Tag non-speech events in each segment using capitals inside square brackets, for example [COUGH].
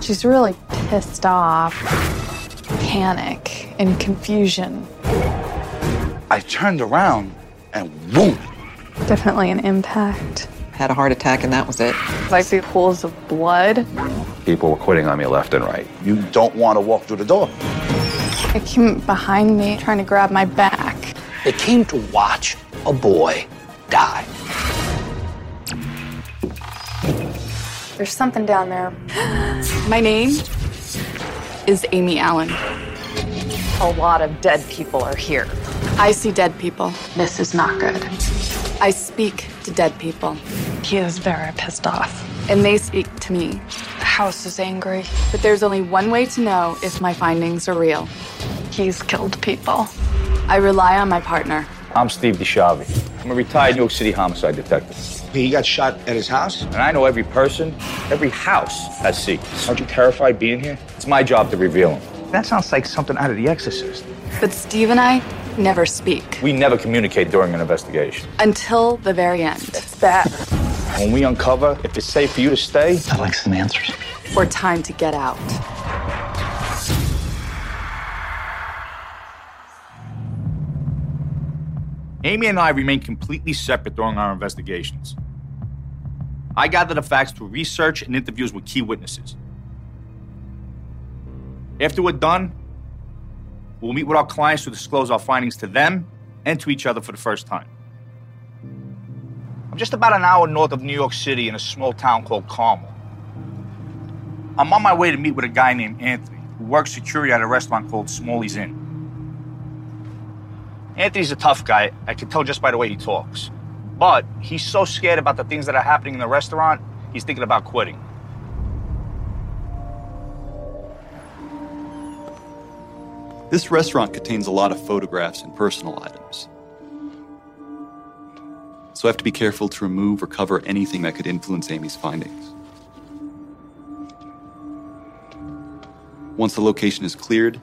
She's really pissed off, panic, and confusion. I turned around and boom. Definitely an impact. Had a heart attack and that was it. I see pools of blood. People were quitting on me left and right. You don't want to walk through the door. It came behind me, trying to grab my back. They came to watch a boy die. There's something down there. [GASPS] My name is Amy Allen. A lot of dead people are here. I see dead people. This is not good. I speak to dead people. He is very pissed off. And they speak to me. The house is angry. But there's only one way to know if my findings are real. He's killed people. I rely on my partner. I'm Steve DiSchiavi. I'm a retired New York City homicide detective. He got shot at his house. And I know every person, every house has secrets. Aren't you terrified being here? It's my job to reveal them. That sounds like something out of The Exorcist. But Steve and I never speak We never communicate during an investigation. until the very end. It's bad. When we uncover if it's safe for you to stay, I'd like some answers. Or time to get out. Amy and I remain completely separate during our investigations. I gather the facts through research and interviews with key witnesses. After we're done, we'll meet with our clients to disclose our findings to them and to each other for the first time. I'm just about an hour north of New York City in a small town called Carmel. I'm on my way to meet with a guy named Anthony who works security at a restaurant called Smalley's Inn. Anthony's a tough guy. I can tell just by the way he talks. But he's so scared about the things that are happening in the restaurant, he's thinking about quitting. This restaurant contains a lot of photographs and personal items. So I have to be careful to remove or cover anything that could influence Amy's findings. Once the location is cleared,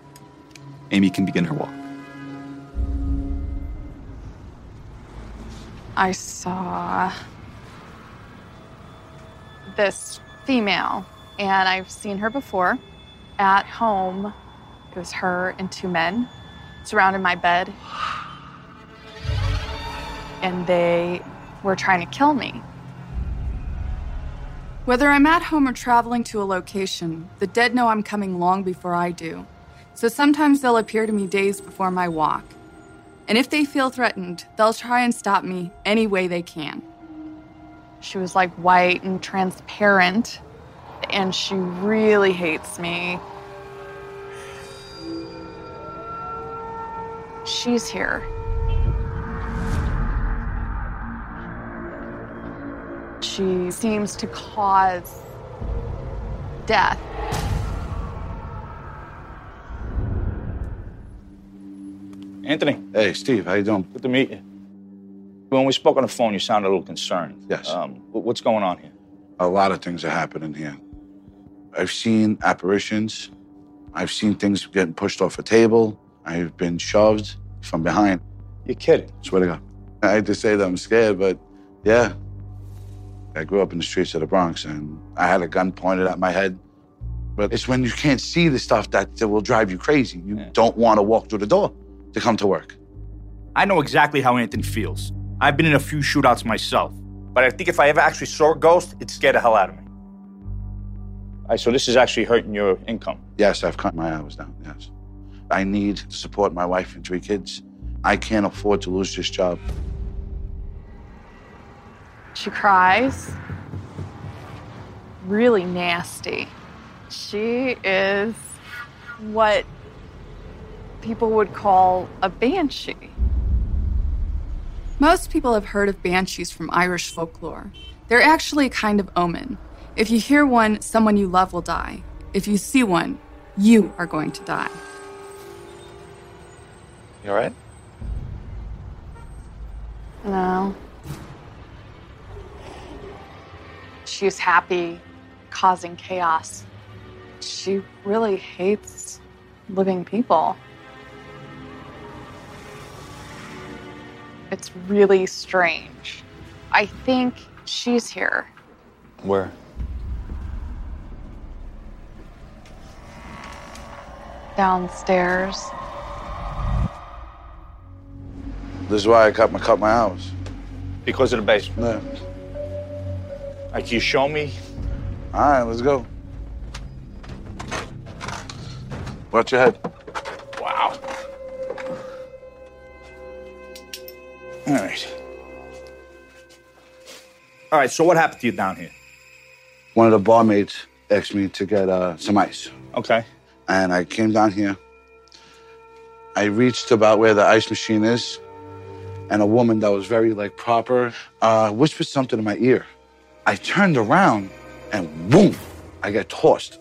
Amy can begin her walk. I saw this female, and I've seen her before at home. It was her and two men surrounded my bed, and they were trying to kill me. Whether I'm at home or traveling to a location, the dead know I'm coming long before I do. So sometimes they'll appear to me days before my walk. And if they feel threatened, they'll try and stop me any way they can. She was like white and transparent, and she really hates me. She's here. She seems to cause death. Anthony, Hey, Steve, how you doing? good to meet you. When we spoke on the phone, you sounded a little concerned. Yes. Um, what's going on here? A lot of things are happening here. I've seen apparitions. I've seen things getting pushed off a table. I've been shoved from behind. You're kidding. Swear to God. I hate to say that I'm scared, but yeah. I grew up in the streets of the Bronx and I had a gun pointed at my head. But it's when you can't see the stuff that, that will drive you crazy. You Yeah. don't want to walk through the door to come to work. I know exactly how Anthony feels. I've been in a few shootouts myself, but I think if I ever actually saw a ghost, it'd scare the hell out of me. All right, so this is actually hurting your income. Yes, I've cut my hours down. Yes. I need to support my wife and three kids. I can't afford to lose this job. She cries. Really nasty. She is what people would call a banshee. Most people have heard of banshees from Irish folklore. They're actually a kind of omen. If you hear one, someone you love will die. If you see one, you are going to die. You all right? No. She's happy causing chaos. She really hates living people. It's really strange. I think she's here. Where? Downstairs. This is why I cut my cut my hours. Because of the basement. Yeah. Like, you show me? All right, let's go. Watch your head. All right. All right, so what happened to you down here? One of the barmaids asked me to get uh, some ice. Okay. and I came down here. I reached about where the ice machine is, and a woman that was very like proper uh, whispered something in my ear. I turned around, and boom, I get tossed.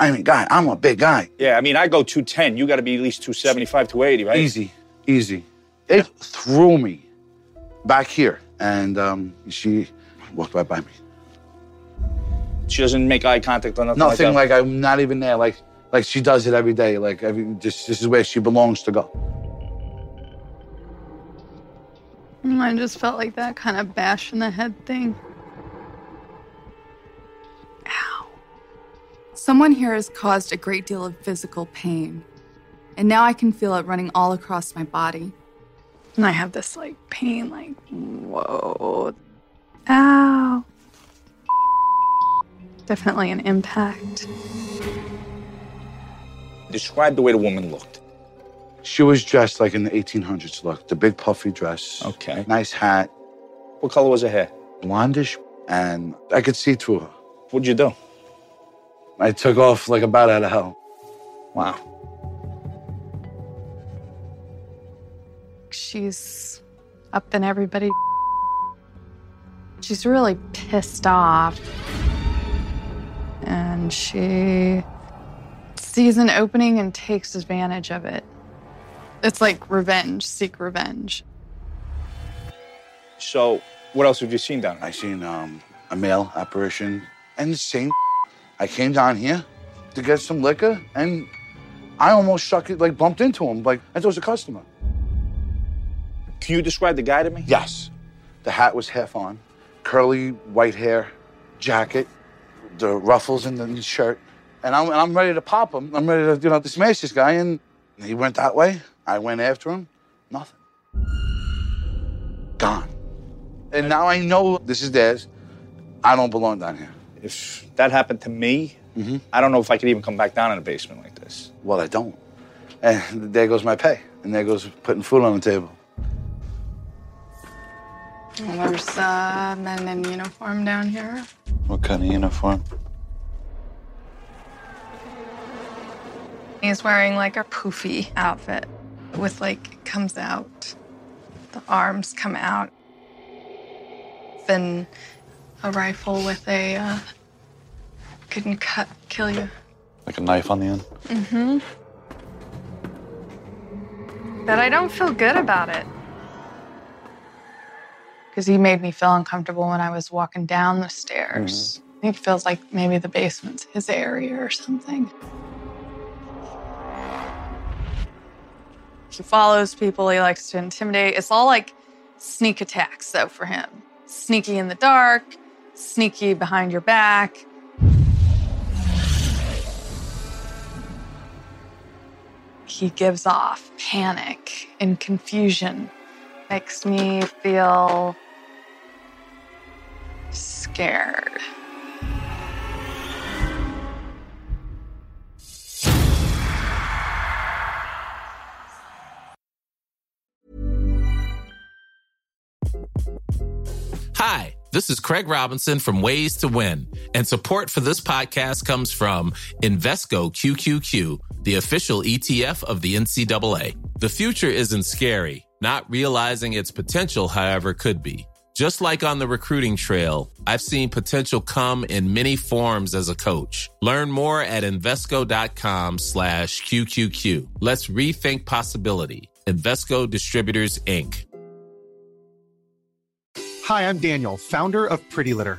I mean, guy, I'm a big guy. Yeah, I mean, I go 210. You got to be at least 275, 280, right? Easy, easy. It threw me back here, and um, she walked right by me. She doesn't make eye contact or nothing, Nothing like like I'm not even there. Like like she does it every day. Like every, this, this is where she belongs to go. I just felt like that kind of bash in the head thing. Ow. Someone here has caused a great deal of physical pain. And now I can feel it running all across my body. And I have this like pain, like, whoa. Ow. Definitely an impact. Describe the way the woman looked. She was dressed like in the 1800s look. The big puffy dress. Okay. Nice hat, What color was her hair? blondish, and I could see through her. What'd you do? I took off like a bat out of hell. Wow. She's up in everybody. She's really pissed off. And she sees an opening and takes advantage of it. It's like revenge, seek revenge. So, what else have you seen down there? I seen um, a male apparition and the same. I came down here to get some liquor, and I almost struck it, like bumped into him, like I thought it was a customer. Can you describe the guy to me? Yes, the hat was half on, curly white hair, jacket, the ruffles in the shirt, and I'm, and I'm ready to pop him. I'm ready to, you know, to smash this guy, and he went that way. I went after him. Nothing. Gone. And now I know this is theirs. I don't belong down here. If that happened to me, mm-hmm. I don't know if I could even come back down in a basement like this. Well, I don't. And there goes my pay, and there goes putting food on the table. There's uh, men in uniform down here. What kind of uniform? He's wearing like a poofy outfit with like, it comes out, the arms come out. Then a rifle with a, uh, couldn't cut, kill you. Like a knife on the end. Mm-hmm. But I don't feel good about it. Because he made me feel uncomfortable when I was walking down the stairs. Mm-hmm. It feels like maybe the basement's his area or something. He follows people, he likes to intimidate. It's all like sneak attacks, though, for him. Sneaky in the dark, sneaky behind your back. He gives off panic and confusion. Makes me feel scared. Hi, this is Craig Robinson from Ways to Win, and support for this podcast comes from Invesco QQQ, the official ETF of the NCAA. The future isn't scary, not realizing its potential, however, could be. Just like on the recruiting trail, I've seen potential come in many forms as a coach. Learn more at Invesco.com slash QQQ. Let's rethink possibility. Invesco Distributors, Inc. Hi, I'm Daniel, founder of Pretty Litter.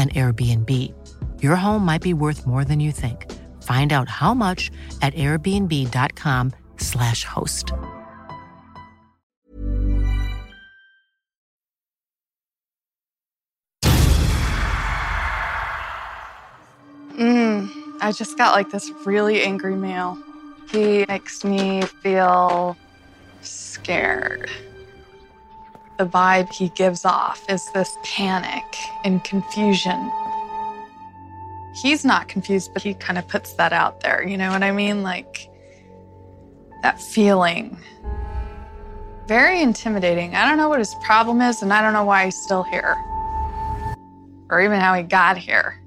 an Airbnb. Your home might be worth more than you think. Find out how much at airbnb.com/slash host. Mm, I just got like this really angry male. He makes me feel scared the vibe he gives off is this panic and confusion. He's not confused, but he kind of puts that out there. You know what I mean? Like that feeling. Very intimidating. I don't know what his problem is, and I don't know why he's still here or even how he got here.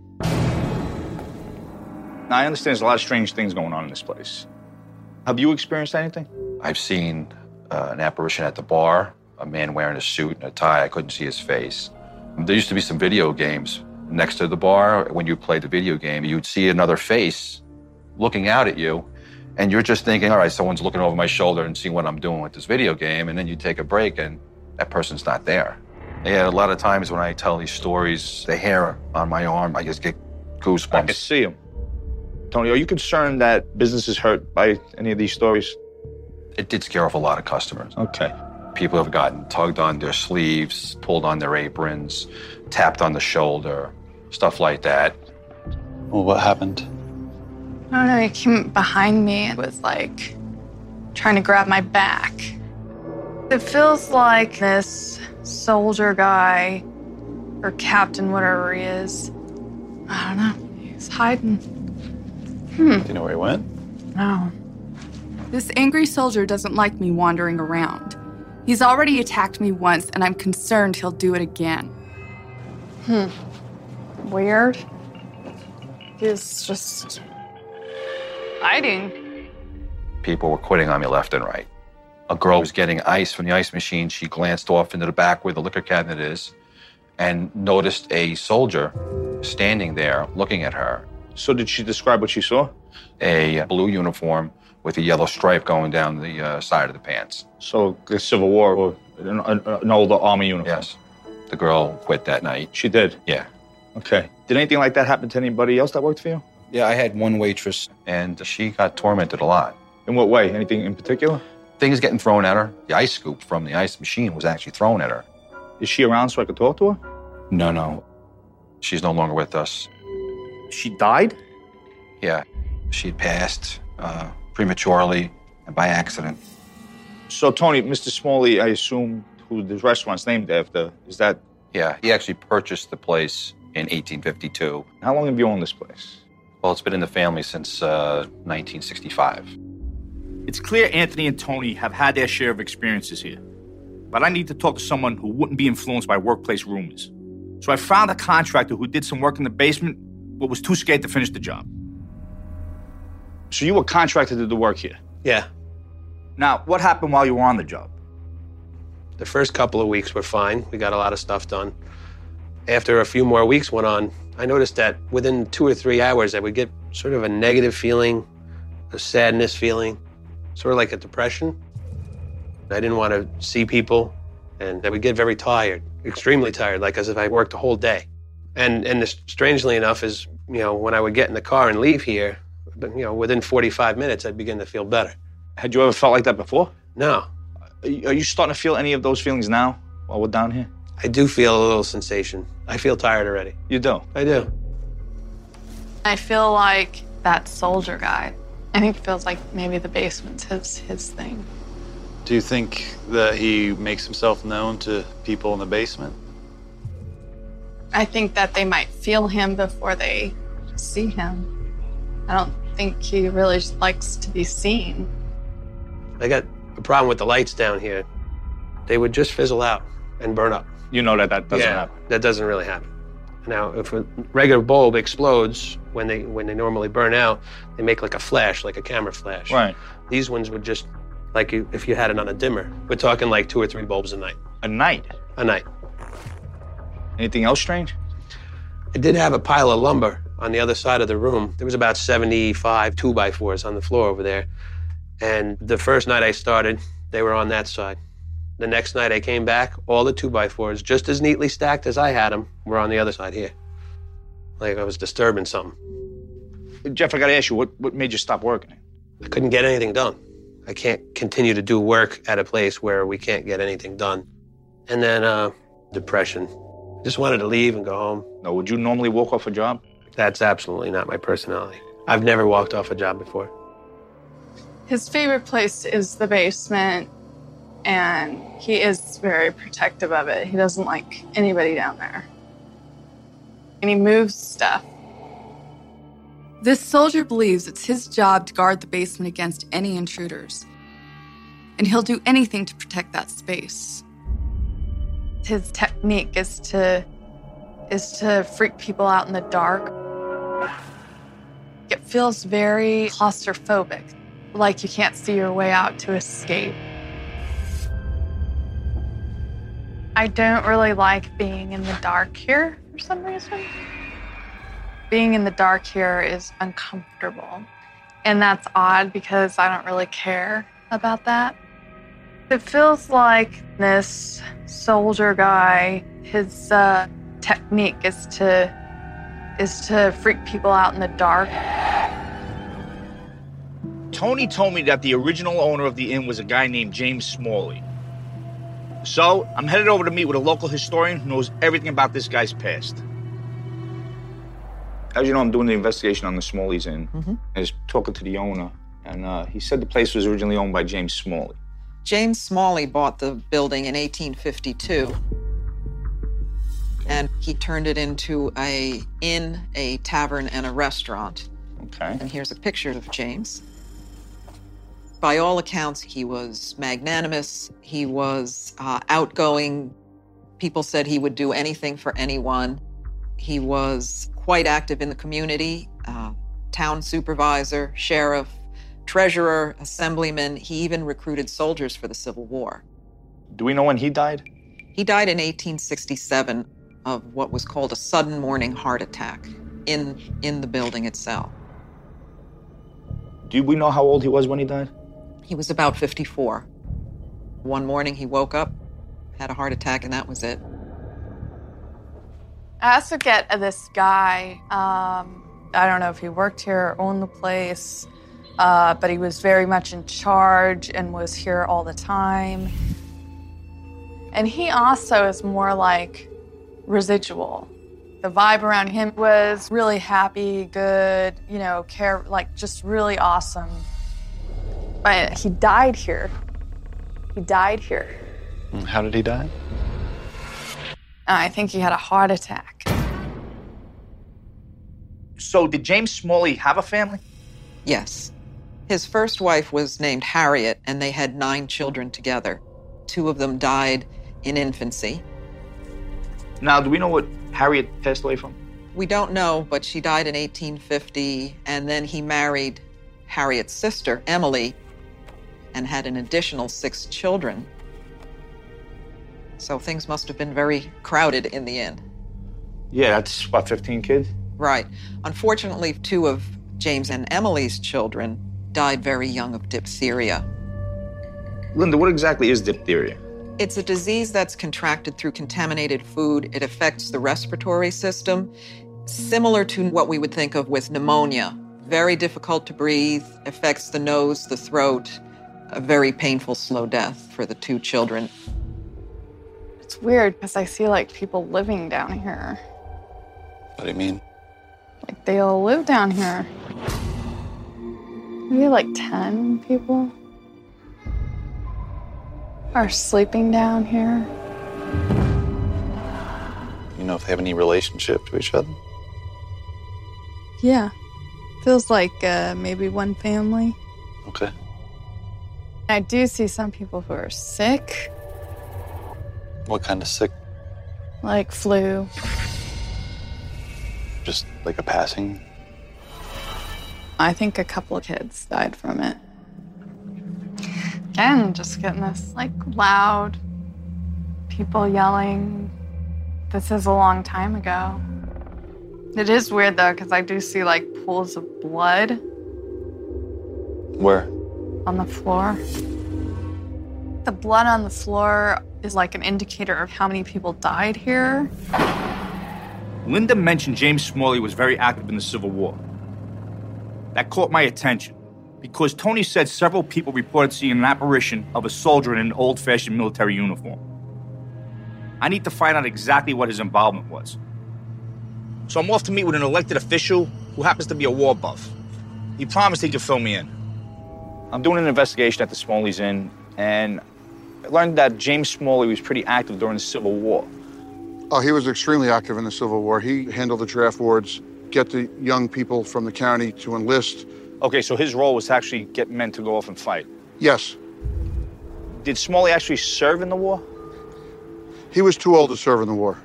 Now, I understand there's a lot of strange things going on in this place. Have you experienced anything? I've seen uh, an apparition at the bar a man wearing a suit and a tie. I couldn't see his face. There used to be some video games next to the bar. When you played the video game, you'd see another face looking out at you. And you're just thinking, all right, someone's looking over my shoulder and seeing what I'm doing with this video game. And then you take a break and that person's not there. Yeah, a lot of times when I tell these stories, the hair on my arm, I just get goosebumps. I can see them. Tony, are you concerned that business is hurt by any of these stories? It did scare off a lot of customers. Okay. People have gotten tugged on their sleeves, pulled on their aprons, tapped on the shoulder, stuff like that. Well, what happened? I don't know. He came behind me and was like trying to grab my back. It feels like this soldier guy or captain, whatever he is. I don't know. He's hiding. Hmm. Do you know where he went? No. This angry soldier doesn't like me wandering around. He's already attacked me once, and I'm concerned he'll do it again. Hmm. Weird. He's just hiding. People were quitting on me left and right. A girl was getting ice from the ice machine. She glanced off into the back where the liquor cabinet is and noticed a soldier standing there looking at her. So, did she describe what she saw? A blue uniform with a yellow stripe going down the uh, side of the pants. So the Civil War or an, an older army uniform. Yes. The girl quit that night. She did. Yeah. Okay. Did anything like that happen to anybody else that worked for you? Yeah, I had one waitress, and she got tormented a lot. In what way? Anything in particular? Things getting thrown at her. The ice scoop from the ice machine was actually thrown at her. Is she around so I could talk to her? No, no. She's no longer with us. She died? Yeah. She'd passed uh, prematurely and by accident. So, Tony, Mr. Smalley, I assume who the restaurant's named after, is that? Yeah, he actually purchased the place in 1852. How long have you owned this place? Well, it's been in the family since uh, 1965. It's clear Anthony and Tony have had their share of experiences here. But I need to talk to someone who wouldn't be influenced by workplace rumors. So I found a contractor who did some work in the basement, but was too scared to finish the job. So you were contracted to do the work here? Yeah. Now, what happened while you were on the job? The first couple of weeks were fine. We got a lot of stuff done. After a few more weeks went on, I noticed that within two or three hours, I would get sort of a negative feeling, a sadness feeling, sort of like a depression. I didn't want to see people, and I would get very tired, extremely tired, like as if I worked a whole day. And and strangely enough, is you know when I would get in the car and leave here, you know within 45 minutes, I'd begin to feel better. Had you ever felt like that before? No. Are you, starting to feel any of those feelings now while we're down here? I do feel a little sensation. I feel tired already. You do? I do. I feel like that soldier guy. I think it feels like maybe the basement's his his thing. Do you think that he makes himself known to people in the basement? I think that they might feel him before they see him. I don't think he really likes to be seen. I got a problem with the lights down here. They would just fizzle out and burn up. You know that that doesn't yeah, happen. That doesn't really happen. Now, if a regular bulb explodes when they when they normally burn out, they make like a flash, like a camera flash. Right. These ones would just like you, if you had it on a dimmer. We're talking like two or three bulbs a night. A night? A night. Anything else strange? I did have a pile of lumber on the other side of the room. There was about 75 two by fours on the floor over there. And the first night I started, they were on that side. The next night I came back, all the two by fours, just as neatly stacked as I had them, were on the other side here. Like I was disturbing something. Jeff, I gotta ask you, what, what made you stop working? I couldn't get anything done. I can't continue to do work at a place where we can't get anything done. And then uh, depression. Just wanted to leave and go home. No, would you normally walk off a job? That's absolutely not my personality. I've never walked off a job before. His favorite place is the basement, and he is very protective of it. He doesn't like anybody down there. And he moves stuff. This soldier believes it's his job to guard the basement against any intruders. And he'll do anything to protect that space. His technique is to is to freak people out in the dark. It feels very claustrophobic, like you can't see your way out to escape. I don't really like being in the dark here for some reason. Being in the dark here is uncomfortable. And that's odd because I don't really care about that. It feels like this soldier guy, his uh, technique is to is to freak people out in the dark. Tony told me that the original owner of the inn was a guy named James Smalley. So I'm headed over to meet with a local historian who knows everything about this guy's past. As you know, I'm doing the investigation on the Smalleys Inn. Mhm. I was talking to the owner, and uh, he said the place was originally owned by James Smalley. James Smalley bought the building in 1852 and he turned it into a inn, a tavern, and a restaurant. Okay. And here's a picture of James. By all accounts, he was magnanimous. He was uh, outgoing. People said he would do anything for anyone. He was quite active in the community uh, town supervisor, sheriff, treasurer, assemblyman. He even recruited soldiers for the Civil War. Do we know when he died? He died in 1867 of what was called a sudden morning heart attack in, in the building itself. Do we know how old he was when he died? He was about 54. One morning he woke up, had a heart attack, and that was it. I also get this guy. Um, I don't know if he worked here or owned the place, uh, but he was very much in charge and was here all the time. And he also is more like residual. The vibe around him was really happy, good, you know, care, like just really awesome. But he died here. He died here. Mm, how did he die? Uh, I think he had a heart attack. So, did James Smalley have a family? Yes. His first wife was named Harriet, and they had nine children together. Two of them died in infancy. Now, do we know what Harriet passed away from? We don't know, but she died in 1850, and then he married Harriet's sister, Emily, and had an additional six children. So things must have been very crowded in the end. Yeah, that's what, 15 kids? Right. Unfortunately, two of James and Emily's children died very young of diphtheria. Linda, what exactly is diphtheria? It's a disease that's contracted through contaminated food. It affects the respiratory system, similar to what we would think of with pneumonia. Very difficult to breathe, affects the nose, the throat, a very painful, slow death for the two children. It's weird because I see like people living down here. What do you mean? Like they all live down here. Maybe like 10 people are sleeping down here. You know if they have any relationship to each other? Yeah. Feels like uh, maybe one family. Okay. I do see some people who are sick, What kind of sick? like flu. Just like a passing? I think a couple of kids died from it. Again, just getting this like loud people yelling. This is a long time ago. It is weird though, because I do see like pools of blood Where? on the floor. The blood on the floor is like an indicator of how many people died here. Linda mentioned James Smalley was very active in the Civil War. That caught my attention because Tony said several people reported seeing an apparition of a soldier in an old fashioned military uniform. I need to find out exactly what his involvement was. So I'm off to meet with an elected official who happens to be a war buff. He promised he could fill me in. I'm doing an investigation at the Smalley's Inn, and I learned that James Smalley was pretty active during the Civil War. Oh, he was extremely active in the Civil War. He handled the draft wards, get the young people from the county to enlist. Okay, so his role was to actually get men to go off and fight. Yes, Did Smalley actually serve in the war? he was too old to serve in the war.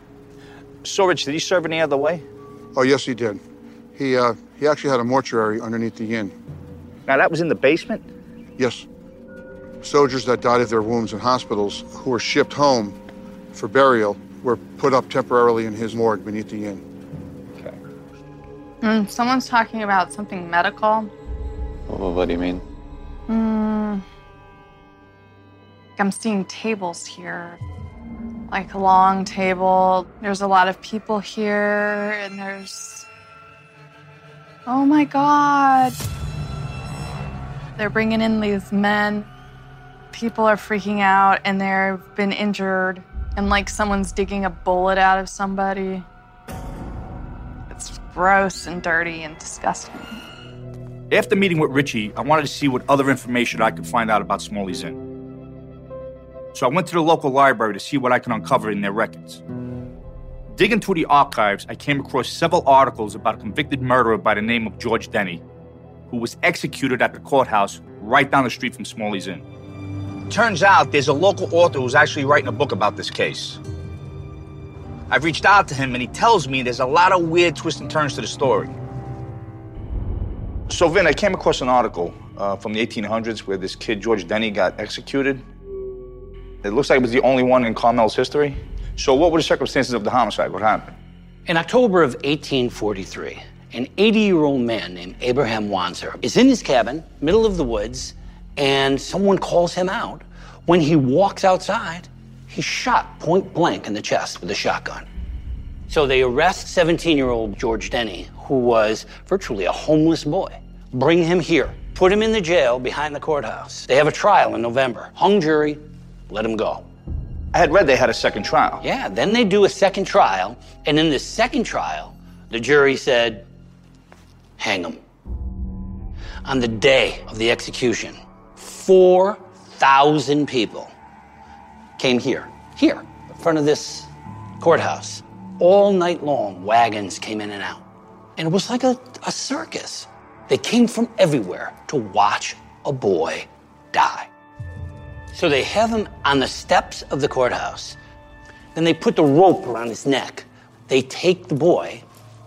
So, Rich, did he serve any other way? Oh, yes, he did. He uh, he actually had a mortuary underneath the inn. Now, that was in the basement? Yes. Soldiers that died of their wounds in hospitals who were shipped home for burial were put up temporarily in his morgue beneath the inn. Okay. Mm, someone's talking about something medical. Well, what do you mean? Mm, I'm seeing tables here, like a long table. There's a lot of people here, and there's. Oh my God. They're bringing in these men. People are freaking out, and they've been injured, and like someone's digging a bullet out of somebody. It's gross and dirty and disgusting. After meeting with Richie, I wanted to see what other information I could find out about Smalley's Inn. So I went to the local library to see what I could uncover in their records. Digging through the archives, I came across several articles about a convicted murderer by the name of George Denny, who was executed at the courthouse right down the street from Smalley's Inn. Turns out there's a local author who's actually writing a book about this case. I've reached out to him and he tells me there's a lot of weird twists and turns to the story. So, Vin, I came across an article uh, from the 1800s where this kid, George Denny, got executed. It looks like it was the only one in Carmel's history. So, what were the circumstances of the homicide? What happened? In October of 1843, An 80 year old man named Abraham Wanzer is in his cabin, middle of the woods, and someone calls him out. When he walks outside, he's shot point blank in the chest with a shotgun. So they arrest 17 year old George Denny, who was virtually a homeless boy, bring him here, put him in the jail behind the courthouse. They have a trial in November. Hung jury, let him go. I had read they had a second trial. Yeah, then they do a second trial, and in the second trial, the jury said, hang him. On the day of the execution, 4,000 people came here, here, in front of this courthouse. All night long, wagons came in and out. And it was like a, a circus. They came from everywhere to watch a boy die. So they have him on the steps of the courthouse. Then they put the rope around his neck. They take the boy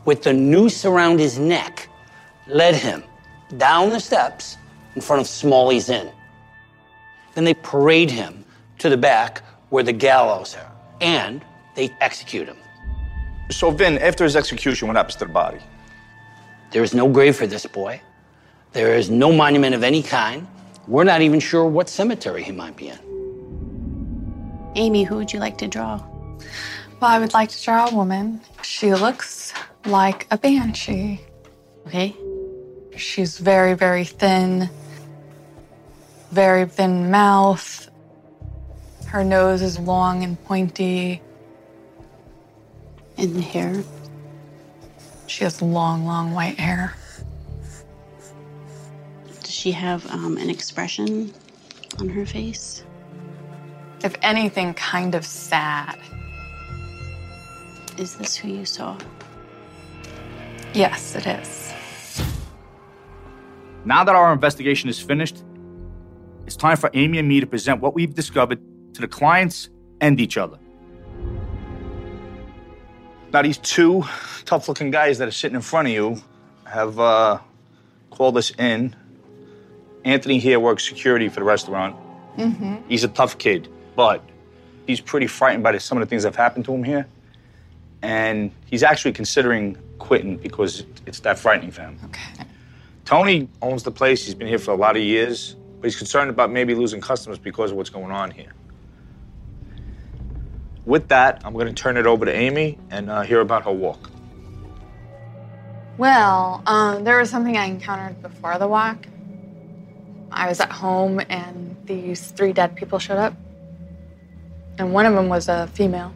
with the noose around his neck, led him down the steps in front of Smalley's Inn. Then they parade him to the back where the gallows are, and they execute him. So, Vin, after his execution, what happens to the body? There is no grave for this boy. There is no monument of any kind. We're not even sure what cemetery he might be in. Amy, who would you like to draw? Well, I would like to draw a woman. She looks like a banshee. Okay. She's very, very thin, very thin mouth. Her nose is long and pointy. And the hair? She has long, long white hair. Does she have um, an expression on her face? If anything, kind of sad. Is this who you saw? Yes, it is. Now that our investigation is finished, it's time for Amy and me to present what we've discovered to the clients and each other. Now, these two tough looking guys that are sitting in front of you have uh, called us in. Anthony here works security for the restaurant. Mm-hmm. He's a tough kid, but he's pretty frightened by some of the things that have happened to him here. And he's actually considering quitting because it's that frightening for him. Okay. Tony owns the place. He's been here for a lot of years, but he's concerned about maybe losing customers because of what's going on here. With that, I'm going to turn it over to Amy and uh, hear about her walk. Well, um, there was something I encountered before the walk. I was at home and these three dead people showed up. And one of them was a female.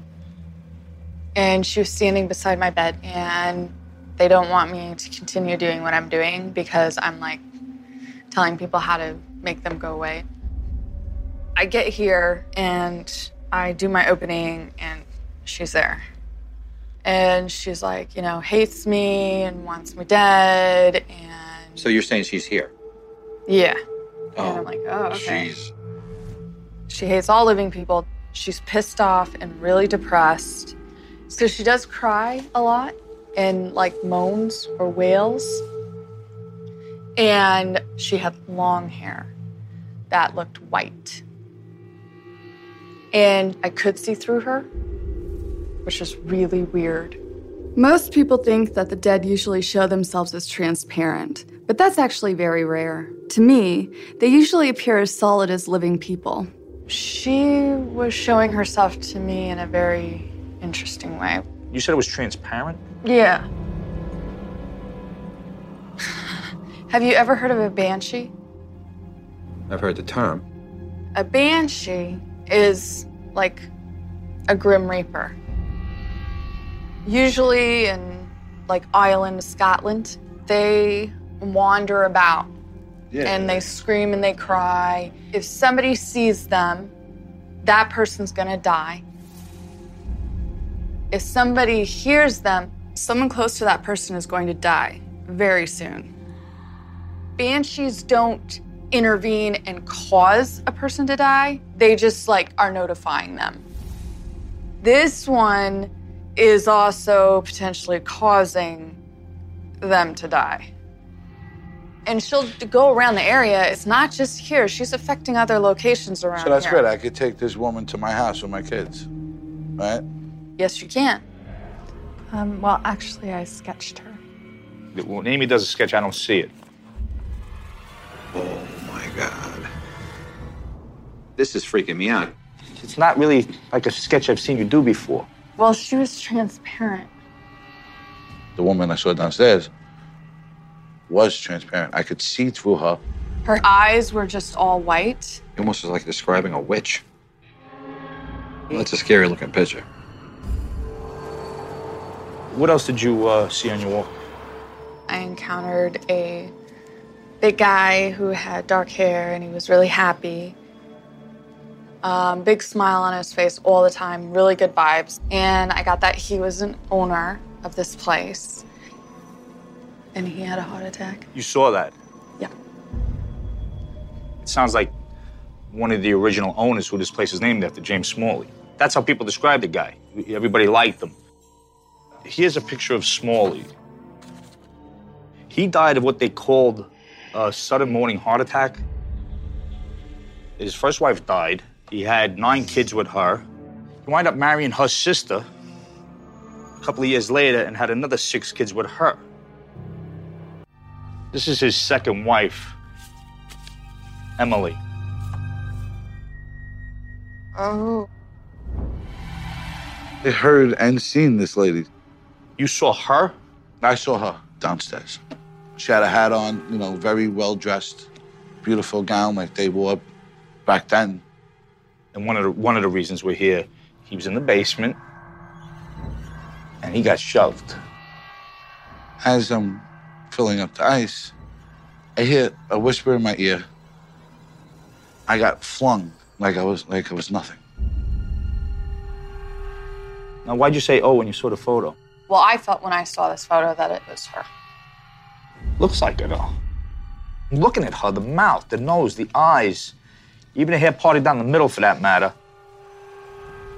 And she was standing beside my bed. And they don't want me to continue doing what I'm doing because I'm like telling people how to make them go away. I get here and I do my opening, and she's there. And she's like, you know, hates me and wants me dead. And So you're saying she's here? yeah. Oh, and I'm like, oh, okay. Jeez. She hates all living people. She's pissed off and really depressed. So she does cry a lot and like moans or wails. And she had long hair that looked white. And I could see through her, which was really weird. Most people think that the dead usually show themselves as transparent, but that's actually very rare. To me, they usually appear as solid as living people. She was showing herself to me in a very interesting way. You said it was transparent? Yeah. Have you ever heard of a banshee? I've heard the term. A banshee is like a grim reaper. Usually in like Ireland, Scotland, they wander about and they scream and they cry. If somebody sees them, that person's gonna die. If somebody hears them, someone close to that person is going to die very soon. Banshees don't intervene and cause a person to die, they just like are notifying them. This one is also potentially causing them to die. And she'll go around the area. It's not just here. She's affecting other locations around So that's here. good. I could take this woman to my house with my kids, right? Yes, you can. Um, well, actually, I sketched her. When Amy does a sketch, I don't see it. Oh my God. This is freaking me out. It's not really like a sketch I've seen you do before. Well, she was transparent. The woman I saw downstairs was transparent. I could see through her. Her eyes were just all white. It almost was like describing a witch. Well, that's a scary looking picture. What else did you uh, see on your wall? I encountered a big guy who had dark hair and he was really happy. Um, big smile on his face all the time, really good vibes. And I got that he was an owner of this place. And he had a heart attack. You saw that? Yeah. It sounds like one of the original owners who this place is named after, James Smalley. That's how people describe the guy. Everybody liked him. Here's a picture of Smalley. He died of what they called a sudden morning heart attack. His first wife died. He had nine kids with her. He wound up marrying her sister a couple of years later and had another six kids with her. This is his second wife, Emily. Oh. I heard and seen this lady. You saw her? I saw her downstairs. She had a hat on, you know, very well dressed, beautiful gown like they wore back then. And one of the one of the reasons we're here, he was in the basement and he got shoved. As I'm filling up the ice, I hear a whisper in my ear. I got flung like I was like I was nothing. Now why'd you say oh when you saw the photo? Well, I felt when I saw this photo that it was her. Looks like it though. I'm looking at her, the mouth, the nose, the eyes, even the hair parted down the middle for that matter.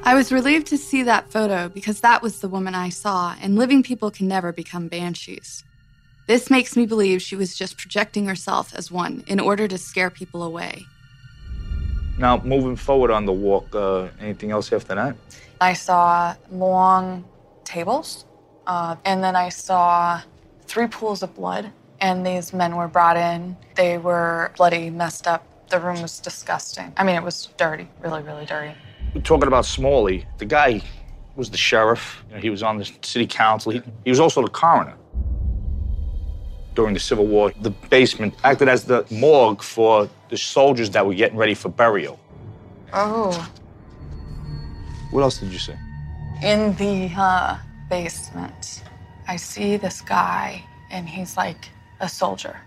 I was relieved to see that photo because that was the woman I saw, and living people can never become banshees. This makes me believe she was just projecting herself as one in order to scare people away. Now, moving forward on the walk, uh, anything else after that? I saw long tables, uh, and then I saw three pools of blood. And these men were brought in. They were bloody, messed up. The room was disgusting. I mean, it was dirty, really, really dirty. We're talking about Smalley. The guy was the sheriff. You know, he was on the city council. He, he was also the coroner. During the Civil War, the basement acted as the morgue for the soldiers that were getting ready for burial. Oh. What else did you say? In the uh, basement, I see this guy, and he's like a soldier.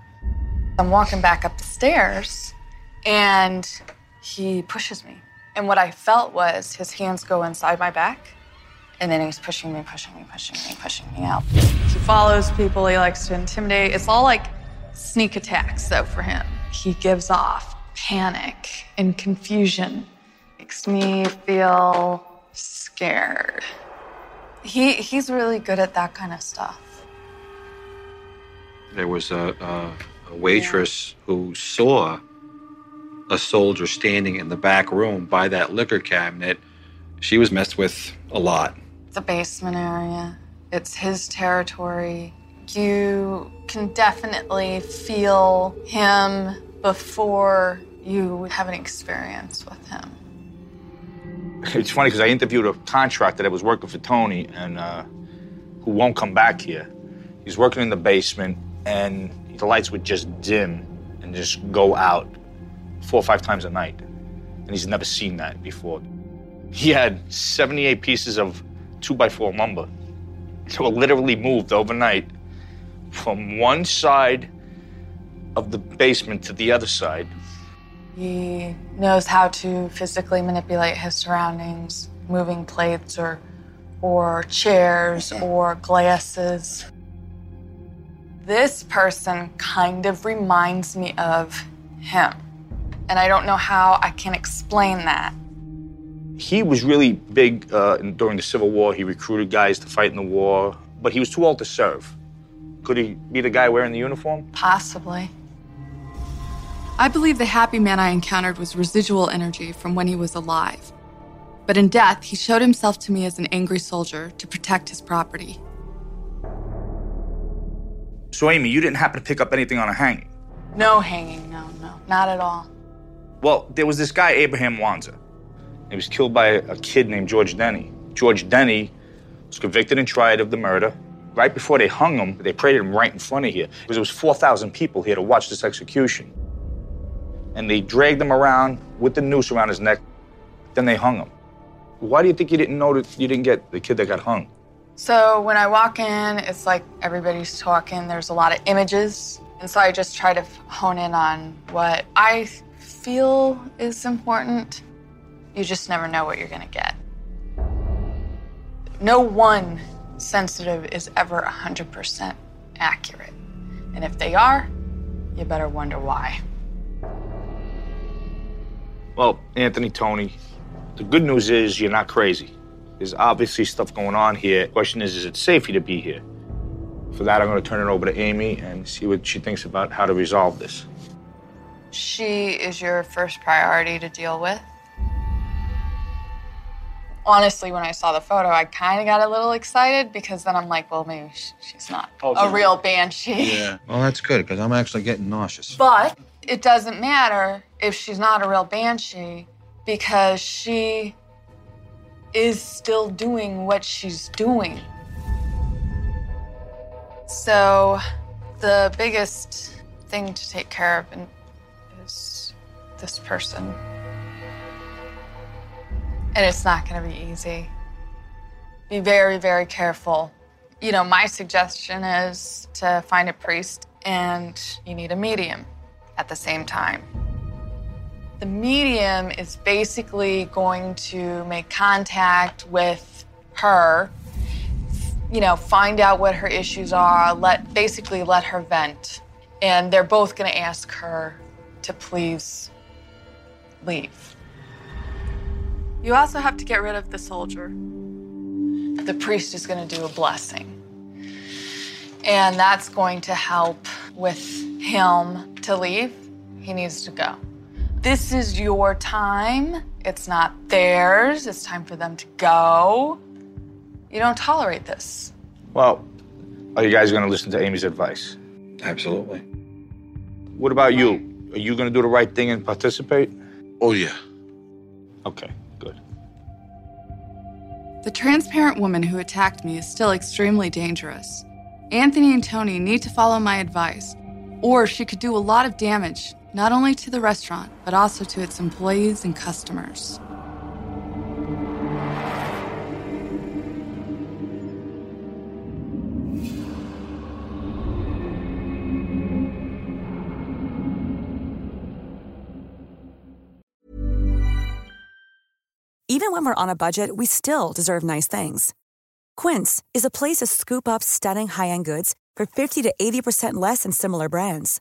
I'm walking back up the stairs, and he pushes me. And what I felt was his hands go inside my back, and then he's pushing me, pushing me, pushing me, pushing me out. He follows people, he likes to intimidate. It's all like sneak attacks, though, for him. He gives off panic and confusion. Makes me feel scared. He, he's really good at that kind of stuff. There was a, a, a waitress who saw a soldier standing in the back room by that liquor cabinet. She was messed with a lot. The basement area, it's his territory. You can definitely feel him before you have an experience with him. [LAUGHS] It's funny because I interviewed a contractor that was working for Tony and uh, who won't come back here. He's working in the basement and the lights would just dim and just go out four or five times a night. And he's never seen that before. He had 78 pieces of two by four lumber. They were literally moved overnight from one side of the basement to the other side. He knows how to physically manipulate his surroundings, moving plates or or chairs or glasses. This person kind of reminds me of him. And I don't know how I can explain that. He was really big uh, during the Civil War. He recruited guys to fight in the war, but he was too old to serve. Could he be the guy wearing the uniform? Possibly. I believe the happy man I encountered was residual energy from when he was alive. But in death, he showed himself to me as an angry soldier to protect his property. So, Amy, you didn't happen to pick up anything on a hanging? No hanging, no, no, not at all. Well, there was this guy, Abraham Wanzer. He was killed by a kid named George Denny. George Denny was convicted and tried of the murder. Right before they hung him, they paraded him right in front of here because there was 4,000 people here to watch this execution. And they dragged him around with the noose around his neck. Then they hung him. Why do you think you didn't know that you didn't get the kid that got hung? So when I walk in, it's like everybody's talking. There's a lot of images. And so I just try to hone in on what I feel is important. You just never know what you're going to get. No one sensitive is ever 100% accurate. And if they are, you better wonder why. Well, Anthony, Tony, the good news is you're not crazy. There's obviously stuff going on here. The question is, is it safe for you to be here? For that, I'm going to turn it over to Amy and see what she thinks about how to resolve this. She is your first priority to deal with. Honestly, when I saw the photo, I kind of got a little excited because then I'm like, well, maybe she's not Oh, a yeah. real banshee. Yeah. [LAUGHS] Well, that's good because I'm actually getting nauseous. But it doesn't matter if she's not a real banshee because she is still doing what she's doing. So, the biggest thing to take care of is this person. And it's not going to be easy. Be very, very careful. You know, my suggestion is to find a priest and you need a medium at the same time. The medium is basically going to make contact with her, you know, find out what her issues are, let basically let her vent. And they're both going to ask her to please leave. You also have to get rid of the soldier. The priest is going to do a blessing. And that's going to help with him to leave. He needs to go. This is your time. It's not theirs. It's time for them to go. You don't tolerate this. Well, are you guys going to listen to Amy's advice? Absolutely. What about you? Are you going to do the right thing and participate? Oh, yeah. Okay, good. The transparent woman who attacked me is still extremely dangerous. Anthony and Tony need to follow my advice, or she could do a lot of damage, not only to the restaurant, but also to its employees and customers. Even when we're on a budget, we still deserve nice things. Quince is a place to scoop up stunning high-end goods for 50 to 80% less than similar brands.